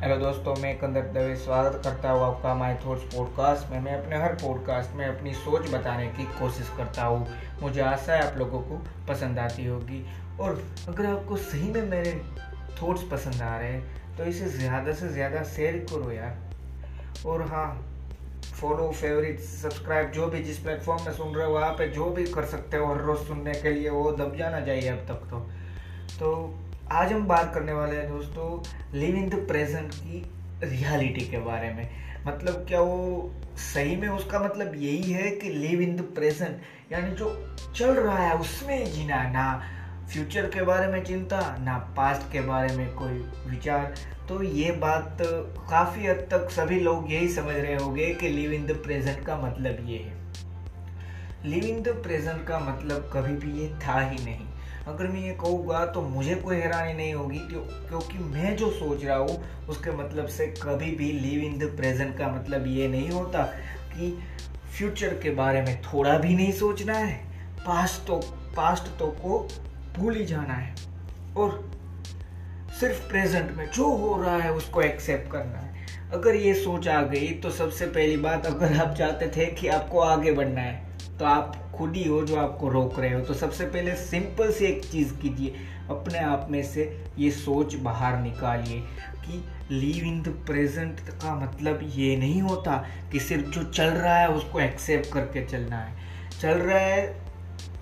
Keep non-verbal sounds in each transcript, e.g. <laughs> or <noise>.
Hello दोस्तों, मैं कंदर दवे स्वागत करता हूँ आपका माई थॉट्स पॉडकास्ट में। मैं अपने हर पॉडकास्ट में अपनी सोच बताने की कोशिश करता हूँ। मुझे आशा है आप लोगों को पसंद आती होगी। और अगर आपको सही में मेरे थॉट्स पसंद आ रहे हैं तो इसे ज़्यादा से ज़्यादा शेयर करो यार। और हाँ फॉलो फेवरेट सब्सक्राइब जो भी जिस प्लेटफॉर्म में सुन रहे हो वहाँ पे जो भी कर सकते हो हर रोज़ सुनने के लिए, वो दब जाना चाहिए अब तक तो। तो आज हम बात करने वाले हैं दोस्तों लिव इन द प्रेजेंट की रियलिटी के बारे में। मतलब क्या वो सही में उसका मतलब यही है कि लिव इन द प्रेजेंट यानी जो चल रहा है, उसमें जीना, ना फ्यूचर के बारे में चिंता, ना पास्ट के बारे में कोई विचार। तो ये बात काफ़ी हद तक सभी लोग यही समझ रहे होंगे कि लिव इन द प्रेजेंट का मतलब ये है। लिव इन द प्रेजेंट का मतलब कभी भी ये था ही नहीं। अगर मैं ये कहूँगा तो मुझे कोई हैरानी नहीं होगी क्यों क्योंकि मैं जो सोच रहा हूँ, उसके मतलब से कभी भी लिव इन द प्रेजेंट का मतलब ये नहीं होता कि फ्यूचर के बारे में थोड़ा भी नहीं सोचना है। पास्ट तो पास्ट तो को भूल ही जाना है। और सिर्फ़ प्रेजेंट में जो हो रहा है, उसको एक्सेप्ट करना है। अगर ये सोच आ गई तो सबसे पहली बात, अगर आप चाहते थे कि आपको आगे बढ़ना है तो आप खुद ही हो जो आपको रोक रहे हो। तो सबसे पहले सिंपल से एक चीज़ कीजिए, अपने आप में से ये सोच बाहर निकालिए कि लीव इन द प्रेजेंट का मतलब ये नहीं होता कि सिर्फ़ जो चल रहा है उसको एक्सेप्ट करके चलना है। चल रहा है,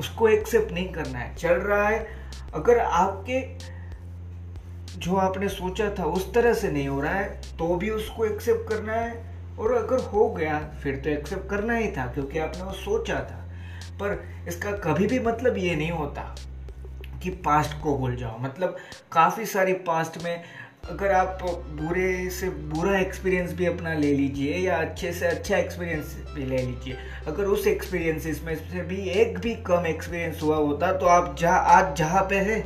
उसको एक्सेप्ट नहीं करना है। चल रहा है, अगर आपके जो आपने सोचा था उस तरह से नहीं हो रहा है तो भी उसको एक्सेप्ट करना है। और अगर हो गया, फिर तो एक्सेप्ट करना ही था, क्योंकि आपने वो सोचा था। पर इसका कभी भी मतलब ये नहीं होता कि पास्ट को भूल जाओ। मतलब काफ़ी सारी पास्ट में अगर आप बुरे से बुरा एक्सपीरियंस भी अपना ले लीजिए या अच्छे से अच्छा एक्सपीरियंस भी ले लीजिए। अगर उस एक्सपीरियंसिस में से भी एक भी कम एक्सपीरियंस हुआ होता तो आप जहाँ, आज जहाँ पे है,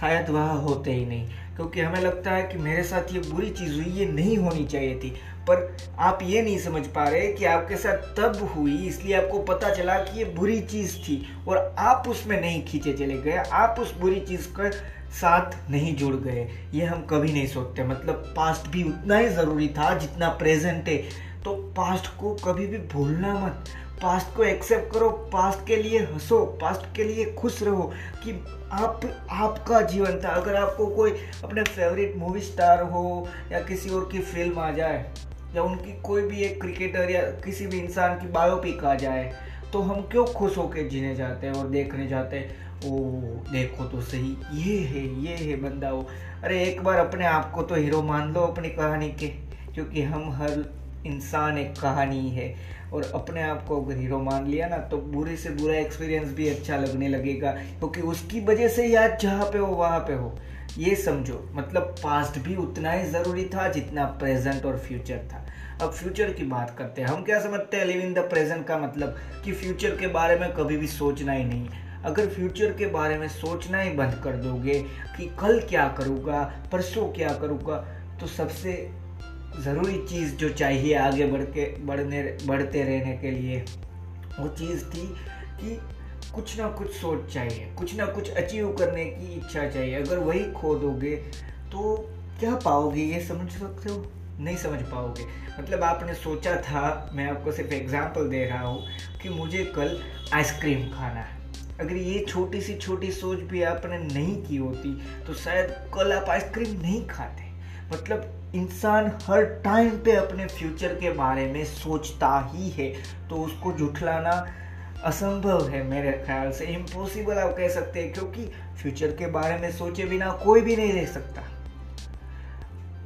शायद वहाँ होते ही नहीं। क्योंकि हमें लगता है कि मेरे साथ ये बुरी चीज़ हुई, ये नहीं होनी चाहिए थी। पर आप ये नहीं समझ पा रहे कि आपके साथ तब हुई, इसलिए आपको पता चला कि ये बुरी चीज़ थी और आप उसमें नहीं खींचे चले गए, आप उस बुरी चीज़ का साथ नहीं जुड़ गए। ये हम कभी नहीं सोचते मतलब पास्ट भी उतना ही ज़रूरी था जितना प्रेजेंट है। तो पास्ट को कभी भी भूलना मत। पास्ट को एक्सेप्ट करो पास्ट के लिए हंसो पास्ट के लिए खुश रहो कि आप, आपका जीवन था। अगर आपको कोई अपने फेवरेट मूवी स्टार हो या किसी और की फ़िल्म आ जाए या उनकी कोई भी एक क्रिकेटर या किसी भी इंसान की बायोपिक आ जाए तो हम क्यों खुश होकर जीने जाते हैं और देखने जाते हैं? ओ, देखो तो सही, ये है ये है बंदा वो। अरे, एक बार अपने आप को तो हीरो मान लो अपनी कहानी के, क्योंकि हम हर इंसान एक कहानी है। और अपने आप को अगर हीरो मान लिया ना तो बुरे से बुरा एक्सपीरियंस भी अच्छा लगने लगेगा, क्योंकि उसकी वजह से ही आज जहाँ पे हो, वहाँ पे हो। ये समझो मतलब पास्ट भी उतना ही ज़रूरी था जितना प्रेजेंट और फ्यूचर था। अब फ्यूचर की बात करते हैं। हम क्या समझते हैं? लिव इन द प्रेजेंट का मतलब कि फ्यूचर के बारे में कभी भी सोचना ही नहीं। अगर फ्यूचर के बारे में सोचना ही बंद कर दोगे कि कल क्या करूँगा, परसों क्या करूँगा तो सबसे ज़रूरी चीज़ जो चाहिए आगे बढ़ के, बढ़ने, बढ़ते रहने के लिए, वो चीज़ थी कि कुछ ना कुछ सोच चाहिए, कुछ ना कुछ अचीव करने की इच्छा चाहिए। अगर वही खो दोगे तो क्या पाओगे? ये समझ सकते हो? नहीं समझ पाओगे। मतलब आपने सोचा था, मैं आपको सिर्फ़ एग्जांपल दे रहा हूँ, कि मुझे कल आइसक्रीम खाना है। अगर ये छोटी सी छोटी सोच भी आपने नहीं की होती तो शायद कल आप आइसक्रीम नहीं खाते। मतलब इंसान हर टाइम पे अपने फ्यूचर के बारे में सोचता ही है तो उसको जुठलाना असंभव है मेरे ख्याल से। इम्पॉसिबल आप कह सकते हैं, क्योंकि फ्यूचर के बारे में सोचे बिना कोई भी नहीं रह सकता।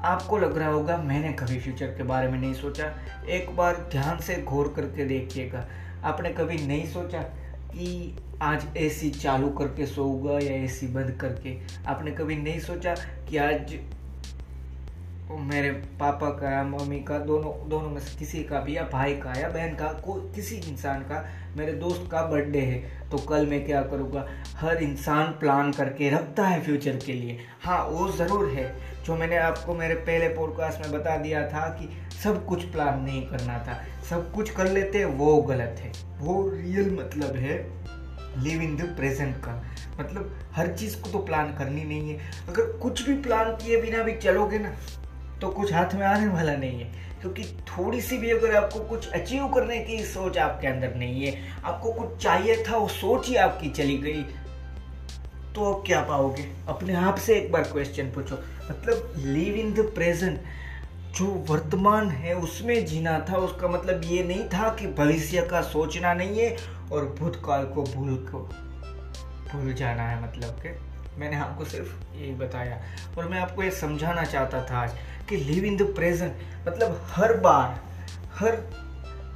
आपको लग रहा होगा, मैंने कभी फ्यूचर के बारे में नहीं सोचा। एक बार ध्यान से घोर करके देखिएगा। आपने कभी नहीं सोचा कि आज एसी चालू करके सोऊँगा या एसी बंद करके? आपने कभी नहीं सोचा कि आज मेरे पापा का या मम्मी का, दोनों दोनों में से किसी का भी, या भाई का, या बहन का को किसी इंसान का, मेरे दोस्त का बर्थडे है। तो कल मैं क्या करूँगा? हर इंसान प्लान करके रखता है फ्यूचर के लिए। हाँ वो ज़रूर है। जो मैंने आपको मेरे पहले पॉडकास्ट में बता दिया था कि सब कुछ प्लान नहीं करना था। सब कुछ कर लेते, वो गलत है। वो रियल मतलब है लिव इन द प्रेजेंट का। मतलब हर चीज़ को तो प्लान करनी नहीं है। अगर कुछ भी प्लान किए बिना भी चलोगे ना तो कुछ हाथ में आने वाला नहीं है। क्योंकि थोड़ी सी भी अगर आपको कुछ अचीव करने की सोच आपके अंदर नहीं है, आपको कुछ चाहिए था, वो सोच ही आपकी चली गई तो अब क्या पाओगे? अपने आप से एक बार क्वेश्चन पूछो। मतलब लिव इन द प्रेजेंट जो वर्तमान है, उसमें जीना था, उसका मतलब ये नहीं था कि भविष्य का सोचना नहीं है और भूतकाल को भूल को भूल जाना है मतलब के मैंने आपको सिर्फ़ यही बताया। और मैं आपको ये समझाना चाहता था आज कि लिव इन द प्रेजेंट मतलब हर बार, हर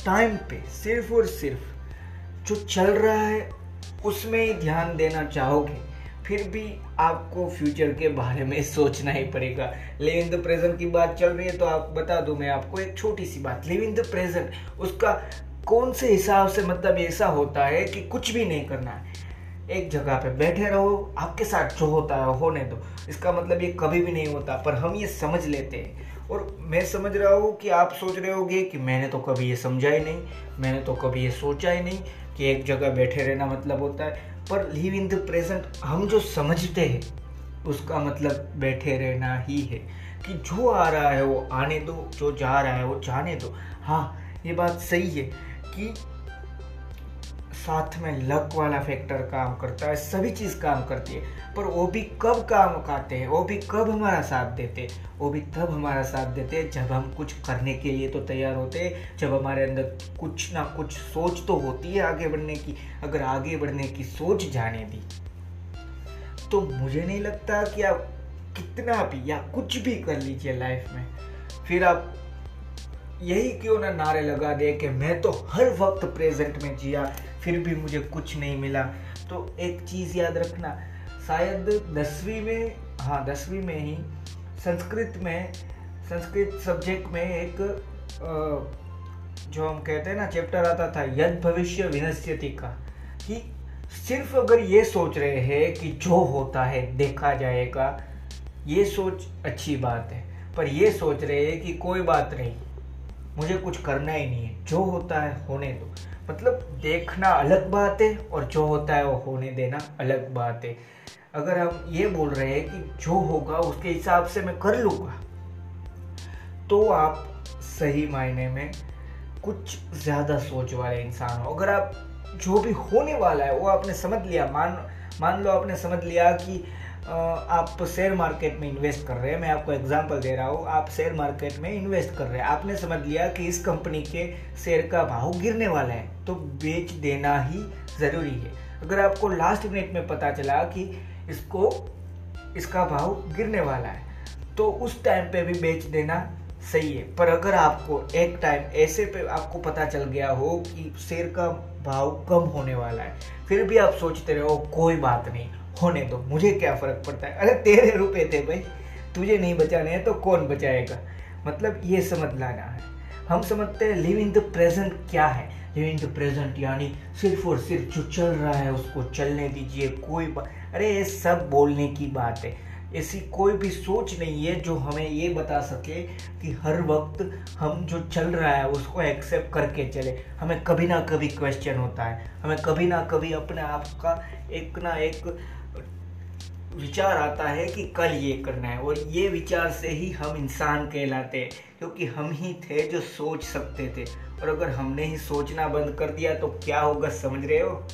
टाइम पे, सिर्फ़ और सिर्फ़, जो चल रहा है, उसमें ही ध्यान देना चाहोगे, फिर भी आपको फ्यूचर के बारे में सोचना ही पड़ेगा। लिव इन द प्रेजेंट की बात चल रही है तो आप, बता दो मैं आपको एक छोटी सी बात। लिव इन द प्रेजेंट उसका कौन से हिसाब से मतलब ऐसा होता है कि कुछ भी नहीं करना है। एक जगह पे बैठे रहो, आपके साथ जो होता है, होने दो। इसका मतलब ये कभी भी नहीं होता, पर हम ये समझ लेते हैं। और मैं समझ रहा हूँ कि आप सोच रहे होगे कि मैंने तो कभी ये समझा ही नहीं, मैंने तो कभी ये सोचा ही नहीं कि एक जगह बैठे रहना मतलब होता है। पर लिव इन द प्रेजेंट, हम जो समझते हैं, उसका मतलब बैठे रहना ही है। कि जो आ रहा है, वो आने दो, जो जा रहा है, वो जाने दो। हाँ ये बात सही है कि साथ में लक वाला फैक्टर काम करता है, सभी चीज़ काम करती है, पर वो भी कब काम करते हैं, वो भी कब हमारा साथ देते हैं, वो भी तब हमारा साथ देते हैं जब हम कुछ करने के लिए तो तैयार होते हैं, जब हमारे अंदर कुछ ना कुछ सोच तो होती है आगे बढ़ने की, अगर आगे बढ़ने की सोच जाने दी। तो मुझे नहीं लगता कि आप कितना भी या कुछ भी कर लीजिए लाइफ में, फिर आप यही क्यों ना नारे लगा दे कि मैं तो हर वक्त प्रेजेंट में जिया फिर भी मुझे कुछ नहीं मिला। तो एक चीज़ याद रखना, शायद दसवीं में हाँ दसवीं में ही संस्कृत में, संस्कृत सब्जेक्ट में एक जो हम कहते हैं ना, चैप्टर आता था, यद भविष्य विनश्यति का, कि सिर्फ़ अगर ये सोच रहे हैं कि जो होता है, देखा जाएगा, ये सोच अच्छी बात है, पर ये सोच रहे हैं कि कोई बात नहीं, मुझे कुछ करना ही नहीं है, जो होता है, होने दो। मतलब देखना अलग बात है और जो होता है वो होने देना अलग बात है। अगर हम ये बोल रहे हैं कि जो होगा उसके हिसाब से मैं कर लूँगा तो आप सही मायने में कुछ ज़्यादा सोच वाले इंसान हो। अगर आप जो भी होने वाला है, वो आपने समझ लिया, मान मान लो आपने समझ लिया कि आप शेयर मार्केट में इन्वेस्ट कर रहे हैं, मैं आपको एग्जांपल दे रहा हूँ, आप शेयर मार्केट में इन्वेस्ट कर रहे हैं। आपने समझ लिया कि इस कंपनी के शेयर का भाव गिरने वाला है तो बेच देना ही ज़रूरी है। अगर आपको लास्ट मिनट में पता चला कि इसको, इसका भाव गिरने वाला है तो उस टाइम पे भी बेच देना सही है। पर अगर आपको एक टाइम ऐसे पे आपको पता चल गया हो कि शेयर का भाव कम होने वाला है, फिर भी आप सोचते रहो, कोई बात नहीं। होने दो, मुझे क्या फ़र्क पड़ता है? अरे, तेरे रुपए थे भाई, तुझे नहीं बचाने हैं तो कौन बचाएगा? मतलब ये समझ लाना है। हम समझते हैं लिव इन द प्रेजेंट क्या है? लिव इन द प्रेजेंट यानी सिर्फ़ और सिर्फ़ जो चल रहा है, उसको चलने दीजिए, कोई बात अरे, ये सब बोलने की बात है। ऐसी कोई भी सोच नहीं है जो हमें ये बता सके कि हर वक्त हम जो चल रहा है, उसको एक्सेप्ट करके चले। हमें कभी ना कभी क्वेश्चन होता है। हमें कभी ना कभी अपने आप का एक ना एक विचार आता है कि कल ये करना है, और ये विचार से ही हम इंसान कहलाते हैं, क्योंकि हम ही थे जो सोच सकते थे। और अगर हमने ही सोचना बंद कर दिया तो क्या होगा, समझ रहे हो?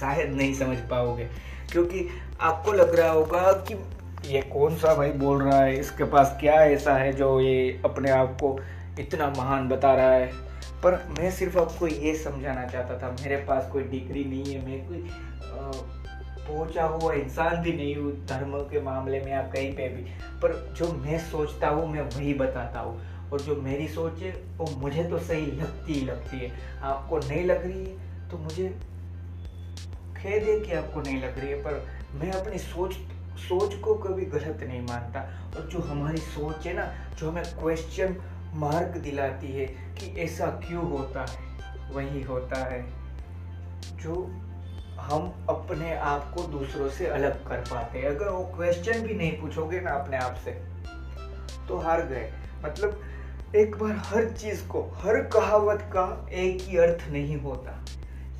शायद नहीं समझ पाओगे, क्योंकि आपको लग रहा होगा कि ये कौन सा भाई बोल रहा है, इसके पास क्या ऐसा है जो ये अपने आप को इतना महान बता रहा है? पर मैं सिर्फ़ आपको ये समझाना चाहता था, मेरे पास कोई डिग्री नहीं है, मैं कोई पहुँचा हुआ इंसान भी नहीं हूँ, धर्म के मामले में या कहीं पे भी। पर जो मैं सोचता हूँ, मैं वही बताता हूँ। और जो मेरी सोच है, वो मुझे तो सही लगती ही लगती है। आपको नहीं लग रही है तो मुझे खेद है कि आपको नहीं लग रही है, पर मैं अपनी सोच सोच को कभी गलत नहीं मानता। और जो हमारी सोच है ना, जो हमें क्वेश्चन मार्क दिलाती है कि ऐसा क्यों होता है, वही होता है। जो हम अपने आप को दूसरों से अलग कर पाते हैं। अगर वो क्वेश्चन भी नहीं पूछोगे ना अपने आप से तो हार गए। मतलब एक बार हर चीज़ को, हर कहावत का एक ही अर्थ नहीं होता।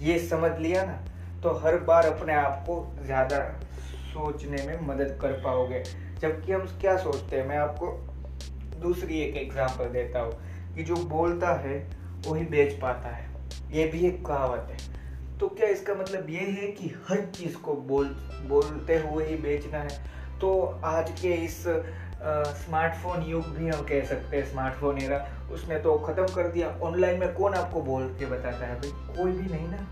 ये समझ लिया ना? तो हर बार अपने आप को ज़्यादा सोचने में मदद कर पाओगे। जबकि हम क्या सोचते हैं? मैं आपको दूसरी एक एग्जांपल देता हूँ कि जो बोलता है, वही बेच पाता है। ये भी एक कहावत है। तो क्या इसका मतलब ये है कि हर चीज़ को बोल, बोलते हुए ही बेचना है? तो आज के इस स्मार्टफ़ोन युग भी हम कह सकते हैं स्मार्टफ़ोन एरा उसने तो ख़त्म कर दिया। ऑनलाइन में कौन आपको बोल के बताता है भाई? कोई भी नहीं ना।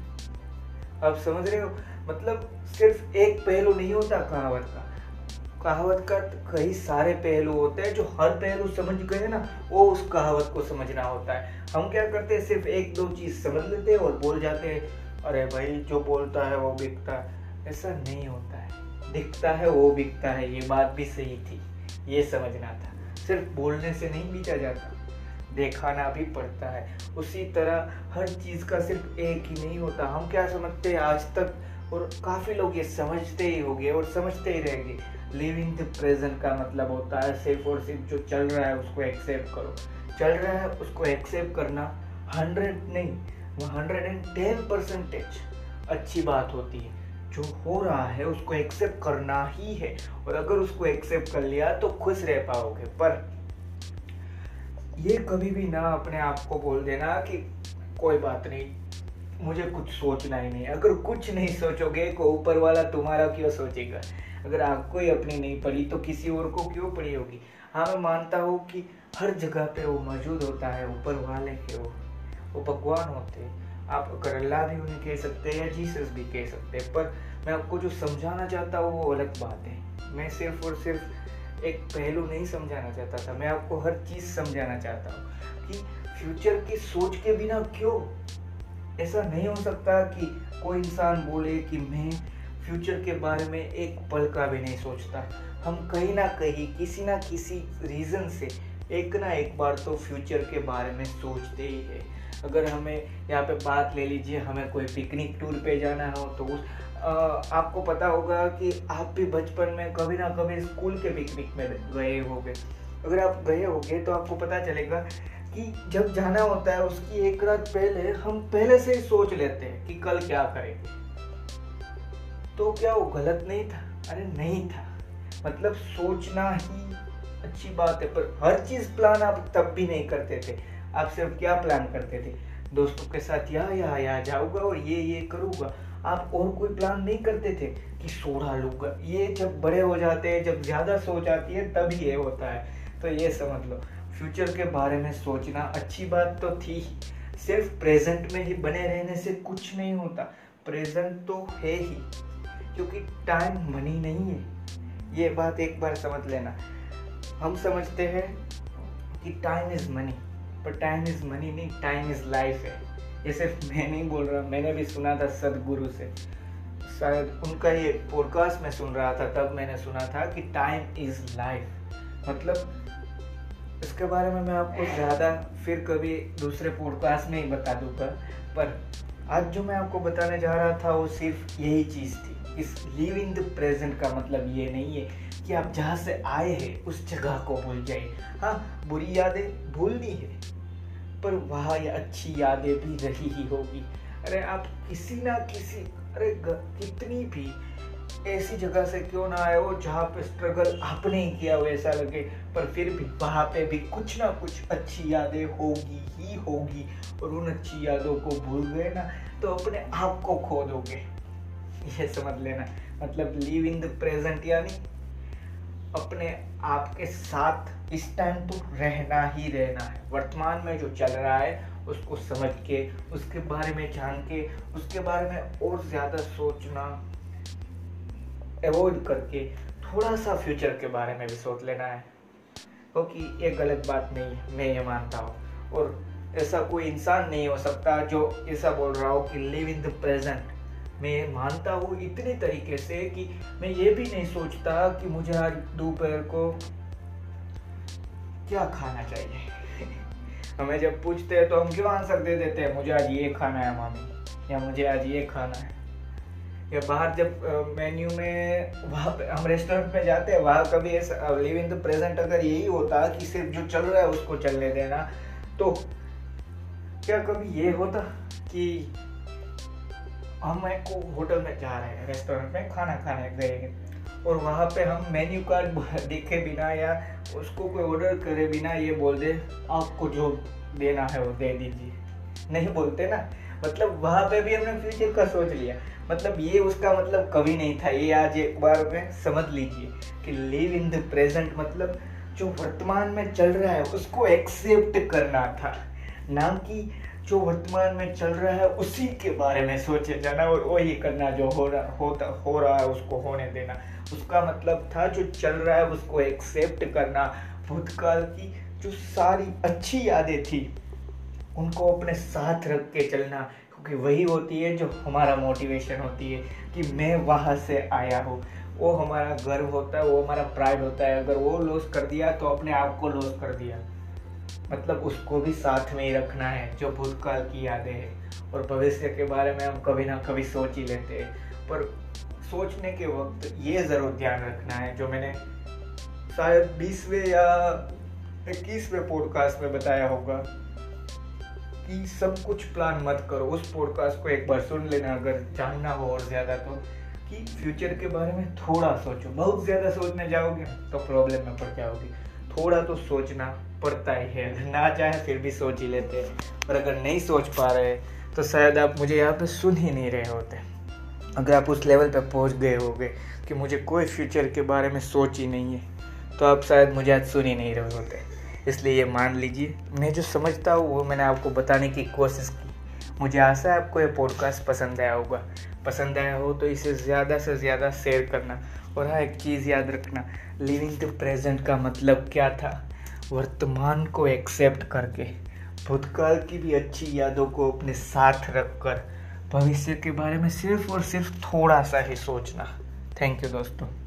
आप समझ रहे हो? मतलब सिर्फ़ एक पहलू नहीं होता कहावत का। कहावत का कई सारे पहलू होते हैं जो हर पहलू समझ गए ना, वो उस कहावत को समझना होता है। हम क्या करते हैं? सिर्फ़ एक दो चीज़ समझ लेते हैं और बोल जाते हैं। अरे भाई, जो बोलता है वो बिकता है। ऐसा नहीं होता है। दिखता है, वो बिकता है। ये बात भी सही थी। ये समझना था। सिर्फ़ बोलने से नहीं बीता जाता। देखाना भी पड़ता है। उसी तरह हर चीज़ का सिर्फ़ एक ही नहीं होता। हम क्या समझते हैं आज तक? और काफ़ी लोग ये समझते ही होंगे और समझते ही रहेंगे। लिविंग द प्रेजेंट का मतलब होता है सिर्फ़ और सिर्फ़ जो चल रहा है उसको एक्सेप्ट करो। चल रहा है उसको एक्सेप्ट करना। हंड्रेड नहीं। वो हंड्रेड एंड टेन परसेंटेज अच्छी बात होती है। जो हो रहा है, उसको एक्सेप्ट करना ही है। और अगर उसको एक्सेप्ट कर लिया तो खुश रह पाओगे। पर ये कभी भी ना अपने आप को बोल देना कि कोई बात नहीं, मुझे कुछ सोचना ही नहीं। अगर कुछ नहीं सोचोगे को ऊपर वाला तुम्हारा क्यों सोचेगा? अगर आपको ही अपनी नहीं पड़ी तो किसी और को क्यों पड़ी होगी? हाँ मैं मानता हूँ कि हर जगह पे वो मौजूद होता है, ऊपर वाले के वो। वो भगवान होते आप अगर अल्लाह भी उन्हें कह सकते हैं या जीसस भी कह सकते हैं, पर मैं आपको जो समझाना चाहता हूँ वो अलग बात है। मैं सिर्फ़ और सिर्फ़ एक पहलू नहीं समझाना चाहता था, मैं आपको हर चीज़ समझाना चाहता हूँ कि फ्यूचर की सोच के बिना क्यों? ऐसा नहीं हो सकता कि कोई इंसान बोले कि मैं फ्यूचर के बारे में एक पल का भी नहीं सोचता। हम कहीं ना कहीं किसी ना किसी रीज़न से एक ना एक बार तो फ्यूचर के बारे में सोचते ही है। अगर हमें यहाँ पे बात ले लीजिए, हमें कोई पिकनिक टूर पे जाना हो तो उस आपको पता होगा कि आप भी बचपन में कभी ना कभी स्कूल के पिकनिक में गए होंगे। अगर आप गए होंगे तो आपको पता चलेगा कि जब जाना होता है, उसकी एक रात पहले हम पहले से ही सोच लेते हैं कि कल क्या करेंगे। तो क्या वो गलत नहीं था? अरे नहीं था। मतलब सोचना ही अच्छी बात है, पर हर चीज़ प्लान आप तब भी नहीं करते थे। आप सिर्फ़ क्या प्लान करते थे? दोस्तों के साथ या यहाँ या जाऊँगा और ये ये करूँगा। आप और कोई प्लान नहीं करते थे कि सोड़ा लूँगा। ये जब बड़े हो जाते हैं, जब ज़्यादा सोच आती है, तब ये होता है। तो ये समझ लो। फ्यूचर के बारे में सोचना अच्छी बात तो थी ही। सिर्फ़ प्रेजेंट में ही बने रहने से कुछ नहीं होता। प्रेजेंट तो है ही। क्योंकि टाइम मनी नहीं है। ये बात एक बार समझ लेना। हम समझते हैं कि टाइम इज़ मनी पर टाइम इज़ मनी नहीं टाइम इज़ लाइफ है। ये सिर्फ़ मैं नहीं बोल रहा, मैंने भी सुना था सदगुरु से। शायद उनका ये पॉडकास्ट में सुन रहा था, तब मैंने सुना था कि टाइम इज़ लाइफ मतलब इसके बारे में मैं आपको ज़्यादा फिर कभी दूसरे पॉडकास्ट में ही बता दूँगा, पर आज जो मैं आपको बताने जा रहा था, वो सिर्फ़ यही चीज़ थी इस लिव इन द प्रेजेंट का मतलब ये नहीं है कि आप जहाँ से आए हैं, उस जगह को भूल जाइए। हाँ बुरी यादें भूलनी है पर वहाँ ये अच्छी यादें भी रही ही होगी। अरे आप किसी ना किसी, अरे कितनी भी ऐसी जगह से क्यों ना आए हो जहाँ पे स्ट्रगल आपने ही किया हो ऐसा लगे, पर फिर भी वहाँ पे भी कुछ ना कुछ अच्छी यादें होगी ही होगी और उन अच्छी यादों को भूल गए ना तो अपने आप को खो दोगे। ये समझ लेना मतलब लिव इन द प्रेजेंट यानी अपने आप के साथ इस टाइम तो रहना ही रहना है। वर्तमान में जो चल रहा है, उसको समझ के, उसके बारे में जान के, उसके बारे में और ज़्यादा सोचना अवॉइड करके थोड़ा सा फ्यूचर के बारे में भी सोच लेना है। क्योंकि तो ये गलत बात नहीं है, मैं ये मानता हूँ। और ऐसा कोई इंसान नहीं हो सकता जो ऐसा बोल रहा हो कि लिव इन द प्रेजेंट मैं मानता हूँ इतने तरीके से कि मैं ये भी नहीं सोचता कि मुझे आज दोपहर को क्या खाना चाहिए? <laughs> हमें जब पूछते हैं तो हम क्यों आंसर दे देते हैं? मुझे आज ये खाना है, मामी। या मुझे आज ये खाना है। या बाहर जब मेन्यू में वहाँ हम रेस्टोरेंट में जाते हैं, वहाँ कभी ऐसा लिव इन द प्रेजेंट अगर यही होता कि सिर्फ़ जो चल रहा है उसको चलने देना तो क्या कभी ये होता कि हम एक होटल में जा रहे हैं रेस्टोरेंट में खाना खाने गए और वहाँ पे हम मेन्यू कार्ड <laughs> देखे बिना या उसको कोई ऑर्डर करे बिना ये बोल दे, आपको जो देना है वो दे दीजिए। नहीं बोलते ना। मतलब वहाँ पे भी हमने फ्यूचर का सोच लिया। मतलब ये उसका मतलब कभी नहीं था। ये आज एक बार में समझ लीजिए कि लिव इन द प्रेजेंट मतलब जो वर्तमान में चल रहा है, उसको एक्सेप्ट करना था। ना कि जो वर्तमान में चल रहा है, उसी के बारे में सोचे जाना और वही करना जो हो रहा, होता, हो रहा है, उसको होने देना। उसका मतलब था जो चल रहा है, उसको एक्सेप्ट करना। भूतकाल की जो सारी अच्छी यादें थी, उनको अपने साथ रख के चलना, क्योंकि वही होती है जो हमारा मोटिवेशन होती है, कि मैं वहाँ से आया हूँ। वो हमारा गर्व होता है, वो हमारा प्राइड होता है। अगर वो लॉस कर दिया तो अपने आप को लॉस कर दिया। मतलब उसको भी साथ में ही रखना है, जो भूतकाल की यादें हैं। और भविष्य के बारे में हम कभी ना कभी सोच ही लेते हैं। पर सोचने के वक्त ये ज़रूर ध्यान रखना है, जो मैंने शायद बीसवें या इक्कीसवें पॉडकास्ट में बताया होगा, कि सब कुछ प्लान मत करो। उस पॉडकास्ट को एक बार सुन लेना, अगर जानना हो और ज़्यादा तो कि फ्यूचर के बारे में थोड़ा सोचो। बहुत ज़्यादा सोचने जाओगे तो प्रॉब्लम में पड़ जाओगे। थोड़ा तो सोचना। पड़ता ही है। ना चाहे फिर भी सोच ही लेते हैं। पर अगर नहीं सोच पा रहे तो शायद आप मुझे यहाँ पे सुन ही नहीं रहे होते। अगर आप उस लेवल पे पहुँच गए होगे कि मुझे कोई फ्यूचर के बारे में सोच ही नहीं है तो आप शायद मुझे आज सुन ही नहीं रहे होते। इसलिए ये मान लीजिए, मैं जो समझता हूँ, वो मैंने आपको बताने की कोशिश की। मुझे आशा है आपको ये पॉडकास्ट पसंद आया होगा। पसंद आया हो तो इसे ज़्यादा से ज़्यादा शेयर करना और हाँ एक चीज़ याद रखना। लिविंग द प्रेजेंट का मतलब क्या था? वर्तमान को एक्सेप्ट करके, भूतकाल की भी अच्छी यादों को अपने साथ रखकर, भविष्य के बारे में सिर्फ़ और सिर्फ़ थोड़ा सा ही सोचना। थैंक यू दोस्तों।